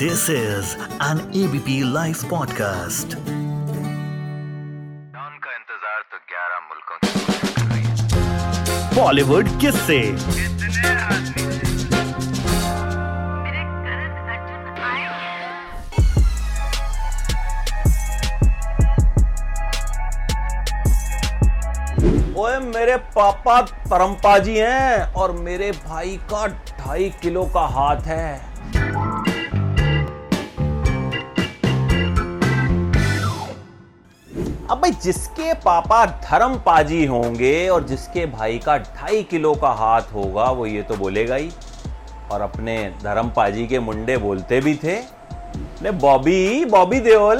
This is an ABP Life podcast. का इंतज़ार तो 11 मुल्कों है? बॉलीवुड किस से ओए मेरे पापा परम्पा जी हैं और मेरे भाई का ढाई किलो का हाथ है। अब भाई जिसके पापा धर्म पाजी होंगे और जिसके भाई का ढाई किलो का हाथ होगा, वो ये तो बोलेगा ही। और अपने धर्म पाजी के मुंडे बोलते भी थे। ने बॉबी बॉबी देओल,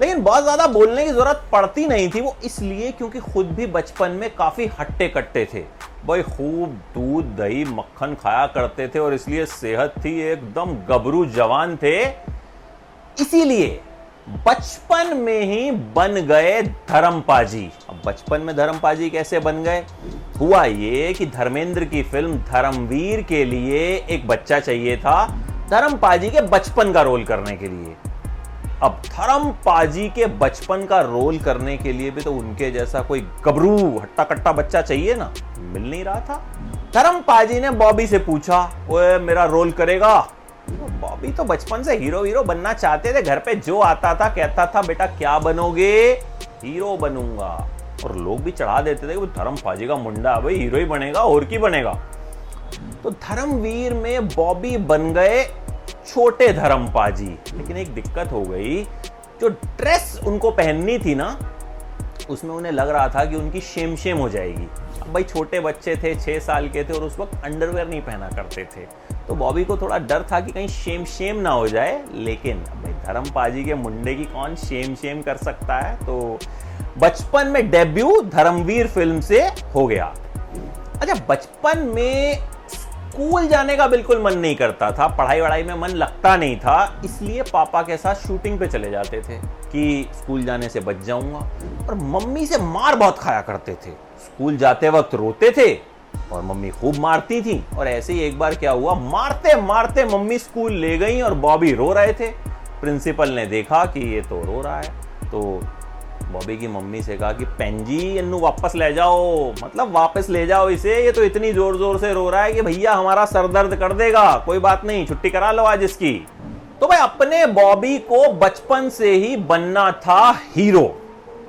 लेकिन बहुत ज़्यादा बोलने की ज़रूरत पड़ती नहीं थी वो, इसलिए क्योंकि खुद भी बचपन में काफ़ी हट्टे कट्टे थे। भाई खूब दूध, दही, मक्खन खाया करते थे और इसलिए सेहत थी, एकदम गबरू जवान थे। इसीलिए बचपन में ही बन गए धर्मपाजी। अब बचपन में धर्मपाजी कैसे बन गए? हुआ ये कि धर्मेंद्र की फ़िल्म धर्मवीर के लिए एक बच्चा चाहिए था धर्मपाजी के बचपन का रोल करने के लिए। अब धर्मपाजी के बचपन का रोल करने के लिए भी तो उनके जैसा कोई गबरू हट्टा कट्टा बच्चा चाहिए ना? मिल नहीं रहा था। धर्मपाजी ने बॉबी से पूछा, ओए, मेरा रोल करेगा? बॉबी तो बचपन से हीरो हीरो बनना चाहते थे, घर पे जो आता था, कहता था, बेटा, क्या बनोगे? हीरो बनूँगा। और लोग भी चढ़ा देते थे कि धर्म फाजी का मुंडा भाई, हीरो ही बनेगा, और की बनेगा? तो धर्मवीर में बॉबी बन गए छोटे धर्मपाजी। लेकिन एक दिक्कत हो गई, जो ड्रेस उनको पहननी थी ना, उसमें उन्हें लग रहा था कि उनकी शेम शेम हो जाएगी। अब भाई छोटे बच्चे थे छः साल के थे और उस वक्त अंडरवेयर नहीं पहना करते थे। तो बॉबी को थोड़ा डर था कि कहीं शेम शेम ना हो जाए, लेकिन भाई धर्मपाजी के मुंडे की कौन शेम शेम कर सकता है? तो बचपन में डेब्यू धर्मवीर फ़िल्म से हो गया। अच्छा बचपन में स्कूल जाने का बिल्कुल मन नहीं करता था पढ़ाई वढ़ाई में मन लगता नहीं था, इसलिए पापा के साथ शूटिंग पे चले जाते थे कि स्कूल जाने से बच जाऊँगा। और मम्मी से मार बहुत खाया करते थे। स्कूल जाते वक्त रोते थे और मम्मी खूब मारती थी। और ऐसे ही एक बार क्या हुआ मारते मारते मम्मी स्कूल ले गई और बॉबी रो रहे थे। प्रिंसिपल ने देखा कि ये तो रो रहा है तो बॉबी की मम्मी से कहा कि पेंजी इन्नू वापस ले जाओ। मतलब वापस ले जाओ इसे। ये तो इतनी ज़ोर ज़ोर से रो रहा है कि भैया हमारा सर दर्द कर देगा। कोई बात नहीं, छुट्टी करा लो आज इसकी। तो भाई, अपने बॉबी को बचपन से ही बनना था हीरो।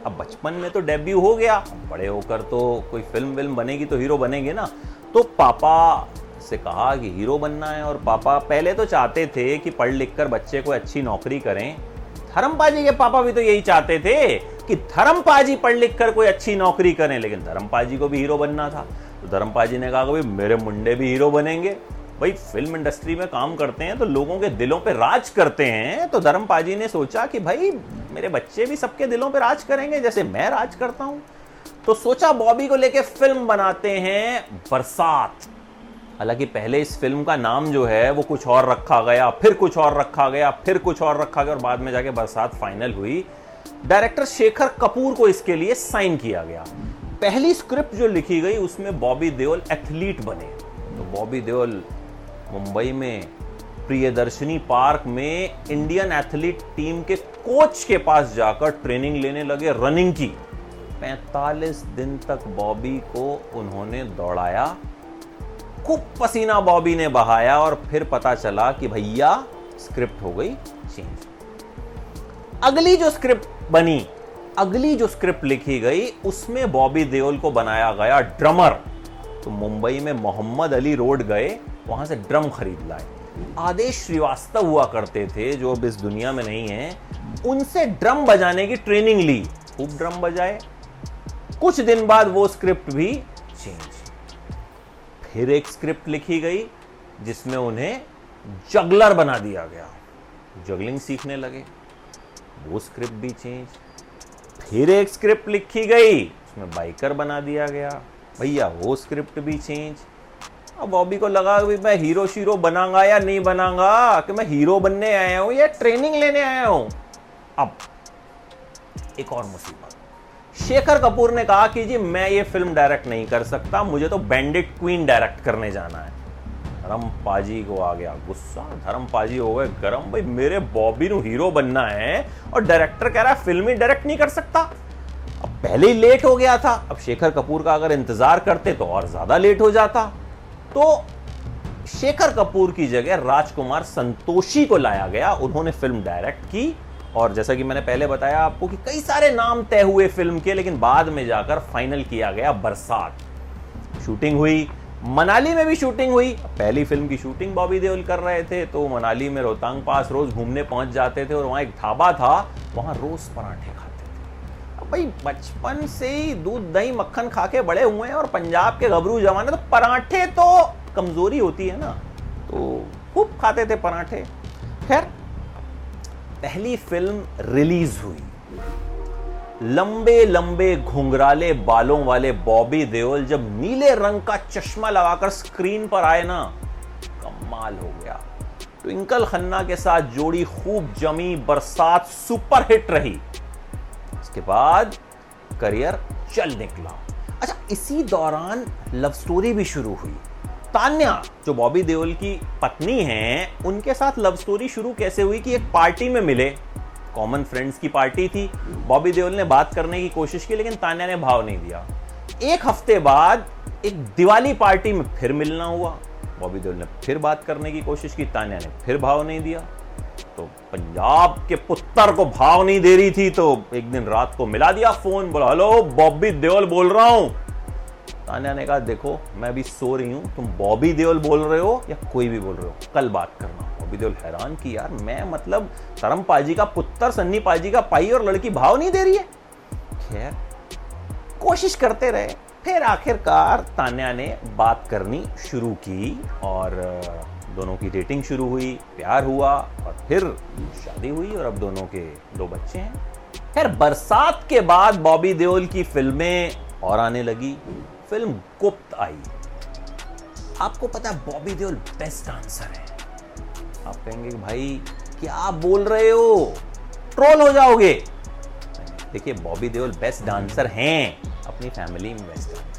अब बचपन में तो डेब्यू हो गया। बड़े होकर तो कोई फ़िल्म विल्म बनेगी तो हीरो बनेंगे ना। तो पापा से कहा कि, हीरो बनना है। और पापा पहले तो चाहते थे कि पढ़ लिख कर बच्चे को अच्छी नौकरी करें। धर्मपाजी के पापा भी तो यही चाहते थे। कि धर्मपाजी पढ़ लिख कर कोई अच्छी नौकरी करें, लेकिन धर्मपाजी को भी हीरो बनना था। तो धर्मपाजी ने कहा भाई, मेरे मुंडे भी हीरो बनेंगे। भाई फ़िल्म इंडस्ट्री में काम करते हैं तो लोगों के दिलों पे राज करते हैं। तो धर्मपाजी ने सोचा कि भाई, मेरे बच्चे भी सबके दिलों पे राज करेंगे, जैसे मैं राज करता हूँ। तो सोचा बॉबी को लेके फ़िल्म बनाते हैं, बरसात। हालाँकि पहले इस फ़िल्म का नाम जो है, वो कुछ और रखा गया, फिर कुछ और रखा गया, फिर कुछ और रखा गया, और बाद में जाके बरसात फाइनल हुई। डायरेक्टर शेखर कपूर को इसके लिए साइन किया गया। पहली स्क्रिप्ट जो लिखी गई, उसमें बॉबी देओल एथलीट बने। तो बॉबी देओल मुंबई में प्रियदर्शनी पार्क में इंडियन एथलीट टीम के कोच के पास जाकर ट्रेनिंग लेने लगे, रनिंग की। 45 दिन तक बॉबी को उन्होंने दौड़ाया। खूब पसीना बॉबी ने बहाया और फिर पता चला कि भैया, स्क्रिप्ट हो गई, चेंज। अगली जो स्क्रिप्ट बनी। अगली जो स्क्रिप्ट लिखी गई, उसमें बॉबी देओल को बनाया गया ड्रमर तो मुंबई में मोहम्मद अली रोड गए, वहाँ से ड्रम खरीद लाए। आदेश श्रीवास्तव हुआ करते थे, जो अब इस दुनिया में नहीं है, उनसे ड्रम बजाने की ट्रेनिंग ली। खूब ड्रम बजाए। कुछ दिन बाद वो स्क्रिप्ट भी चेंज फिर एक स्क्रिप्ट लिखी गई, जिसमें उन्हें जगलर बना दिया गया। जगलिंग सीखने लगे। वो स्क्रिप्ट भी चेंज फिर एक स्क्रिप्ट लिखी गई, उसमें बाइकर बना दिया गया। भैया, वो स्क्रिप्ट भी चेंज अब बॉबी को लगा कि मैं हीरो शीरो बनाऊँगा या नहीं बनाऊँगा, कि मैं हीरो बनने आया हूँ या ट्रेनिंग लेने आया हूँ। अब, एक और मुसीबत। शेखर कपूर ने कहा कि जी, मैं ये फ़िल्म डायरेक्ट नहीं कर सकता, मुझे तो बैंडिट क्वीन डायरेक्ट करने जाना है। को आ गया। गुस्सा? धर्म पाजी हो गए। गरम? भाई, मेरे बॉबी नु हीरो बनना है और डायरेक्टर कह रहा है, फ़िल्म ही डायरेक्ट नहीं कर सकता। अब पहले ही लेट हो गया था। अब शेखर कपूर का अगर इंतज़ार करते तो और ज़्यादा लेट हो जाता। तो शेखर कपूर की जगह राजकुमार संतोषी को लाया गया। उन्होंने फ़िल्म डायरेक्ट की और जैसा कि मैंने पहले बताया आपको कि कई सारे नाम तय हुए फ़िल्म के, लेकिन बाद में जाकर फाइनल किया गया बरसात। शूटिंग हुई मनाली में भी शूटिंग हुई। पहली फ़िल्म की शूटिंग बॉबी देओल कर रहे थे तो मनाली में रोहतांग पास रोज घूमने पहुँच जाते थे और वहाँ एक ढाबा था, वहाँ रोज पराठे खाते थे। अब भाई, बचपन से ही दूध, दही, मक्खन खा के बड़े हुए हैं और पंजाब के गबरू जमाने तो पराठे तो कमज़ोरी होती है ना। तो खूब खाते थे पराठे। खैर, पहली फ़िल्म रिलीज़ हुई। लंबे लंबे घुंघराले बालों वाले बॉबी देओल जब नीले रंग का चश्मा लगाकर स्क्रीन पर आए ना, कमाल हो गया। ट्विंकल खन्ना के साथ जोड़ी खूब जमी, बरसात सुपरहिट रही। इसके बाद करियर चल निकला। अच्छा इसी दौरान लव स्टोरी भी शुरू हुई। तान्या, जो बॉबी देओल की पत्नी हैं, उनके साथ लव स्टोरी शुरू कैसे हुई कि एक पार्टी में मिले? कॉमन फ्रेंड्स की पार्टी थी। बॉबी देओल ने बात करने की कोशिश की, लेकिन तान्या ने भाव नहीं दिया। एक हफ़्ते बाद एक दिवाली पार्टी में फिर मिलना हुआ। बॉबी देओल ने फिर बात करने की कोशिश की, तान्या ने फिर भाव नहीं दिया। तो पंजाब के पुत्र को भाव नहीं दे रही थी तो एक दिन रात को मिला दिया फ़ोन बोला, हेलो बॉबी देओल बोल रहा हूँ। तान्या ने कहा, देखो, मैं अभी सो रही हूँ, तुम बॉबी देओल बोल रहे हो या कोई भी बोल रहे हो, कल बात करना। बॉबी देओल हैरान की यार, मैं मतलब तरम पाजी का पुत्र, सन्नी पाजी का पाई और लड़की भाव नहीं दे रही है। खैर, कोशिश करते रहे, फिर आखिरकार तान्या ने बात करनी शुरू की और दोनों की डेटिंग शुरू हुई, प्यार हुआ और फिर शादी हुई और अब दोनों के दो बच्चे हैं। खैर, बरसात के बाद बॉबी देओल की फ़िल्में और आने लगी। फ़िल्म गुप्त आई। आपको पता है, बॉबी देओल बेस्ट डांसर है। आप कहेंगे भाई, क्या बोल रहे हो? ट्रोल हो जाओगे। देखिए, बॉबी देओल बेस्ट डांसर हैं अपनी फैमिली में। बेस्ट डांसर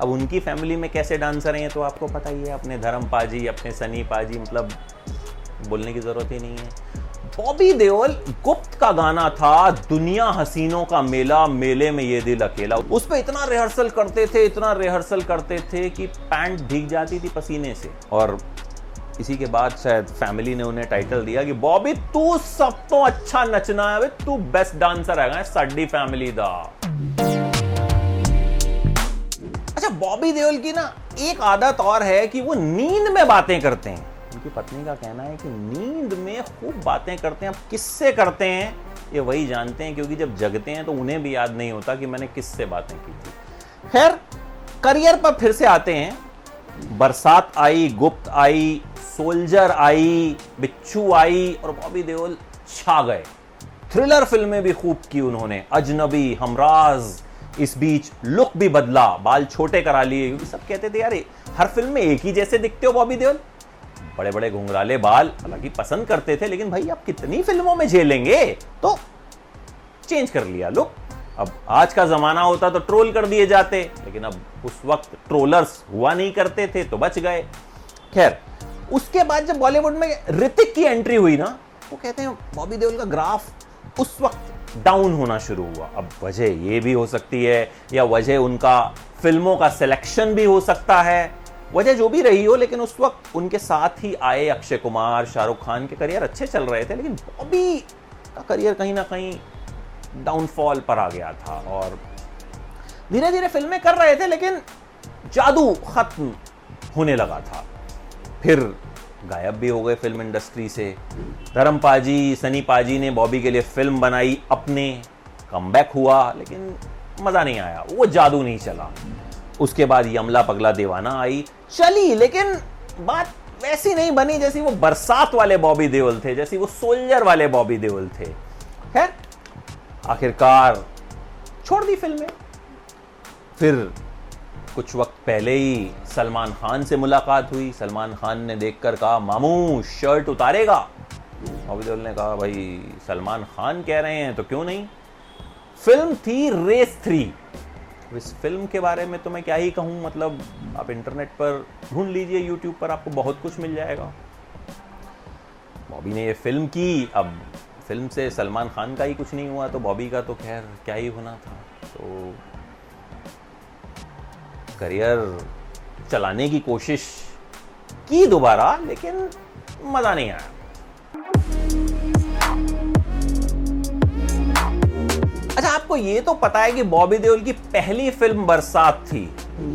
अब उनकी फैमिली में कैसे डांसर हैं तो आपको पता ही है, अपने धर्म पाजी अपने सनी पाजी मतलब बोलने की ज़रूरत ही नहीं है। बॉबी देओल गुप्त का गाना था, दुनिया हसीनों का मेला, मेले में ये दिल अकेला। उस पर इतना रिहर्सल करते थे, इतना रिहर्सल करते थे कि पैंट भीग जाती थी पसीने से। और इसी के बाद शायद फैमिली ने उन्हें टाइटल दिया कि, बॉबी, तू सब तो अच्छा नचना है तू बेस्ट डांसर है साडी फैमिली दा. अच्छा बॉबी देओल की ना एक आदत और है कि वो नींद में बातें करते हैं। उनकी पत्नी का कहना है कि नींद में खूब बातें करते हैं, अब किससे करते हैं, ये वही जानते हैं, क्योंकि जब जगते हैं तो उन्हें भी याद नहीं होता कि मैंने किससे बातें की थी। खैर, करियर पर फिर से आते हैं। बरसात आई, गुप्त आई, सोल्जर आई, बिच्छू आई और बॉबी देओल छा गए। थ्रिलर फ़िल्में भी खूब की उन्होंने। अजनबी, हमराज, इस बीच लुक भी बदला। बाल छोटे करा लिए, क्योंकि सब कहते थे यार हर फ़िल्म में एक ही जैसे दिखते हो बॉबी देओल? बड़े बड़े घुंघराले बाल हालाँकि पसंद करते थे, लेकिन भाई, आप कितनी फ़िल्मों में झेलेंगे? तो चेंज कर लिया लुक। अब आज का जमाना होता तो ट्रोल कर दिए जाते, लेकिन अब उस वक्त ट्रोलर्स हुआ नहीं करते थे तो बच गए। खैर, उसके बाद जब बॉलीवुड में ऋतिक की एंट्री हुई ना, वो कहते हैं, बॉबी देओल का ग्राफ उस वक्त डाउन होना शुरू हुआ। अब वजह ये भी हो सकती है, या वजह उनका फ़िल्मों का सिलेक्शन भी हो सकता है। वजह जो भी रही हो, लेकिन उस वक्त उनके साथ ही आए अक्षय कुमार, शाहरुख खान के करियर अच्छे चल रहे थे, लेकिन बॉबी का करियर कहीं ना कहीं डाउनफॉल पर आ गया था और धीरे धीरे फ़िल्में कर रहे थे, लेकिन जादू खत्म होने लगा था। फिर गायब भी हो गए फ़िल्म इंडस्ट्री से। धर्म पाजी, सनी पाजी ने बॉबी के लिए फ़िल्म बनाई, अपने कमबैक हुआ, लेकिन मज़ा नहीं आया, वो जादू नहीं चला। उसके बाद यमला पगला दीवाना आई, चली, लेकिन बात वैसी नहीं बनी जैसी वो बरसात वाले बॉबी देओल थे, जैसी वो सोल्जर वाले बॉबी देओल थे। खैर आखिरकार। छोड़ दी फ़िल्में फिर कुछ वक्त पहले ही सलमान खान से मुलाकात हुई। सलमान खान ने देखकर कहा मामू शर्ट उतारेगा? बॉबी देओल ने कहा भाई सलमान खान कह रहे हैं तो क्यों नहीं? फ़िल्म थी रेस थ्री। इस फ़िल्म के बारे में तो मैं क्या ही कहूँ? मतलब आप इंटरनेट पर ढूंढ लीजिए यूट्यूब पर आपको बहुत कुछ मिल जाएगा। बॉबी ने ये फ़िल्म की अब फ़िल्म से सलमान खान का ही कुछ नहीं हुआ तो बॉबी का तो खैर क्या ही होना था। तो करियर चलाने की कोशिश की दोबारा, लेकिन मज़ा नहीं आया। अच्छा आपको ये तो पता है कि बॉबी देओल की पहली फ़िल्म बरसात थी।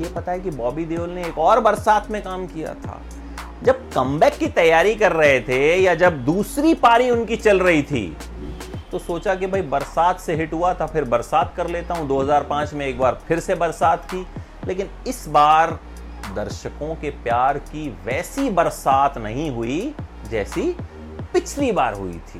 ये पता है कि बॉबी देओल ने एक और बरसात में काम किया था। जब कमबैक की तैयारी कर रहे थे या जब दूसरी पारी उनकी चल रही थी तो सोचा कि भाई बरसात से हिट हुआ था, फिर बरसात कर लेता हूँ। 2005 में एक बार फिर से बरसात की। लेकिन इस बार दर्शकों के प्यार की वैसी बरसात नहीं हुई जैसी पिछली बार हुई थी।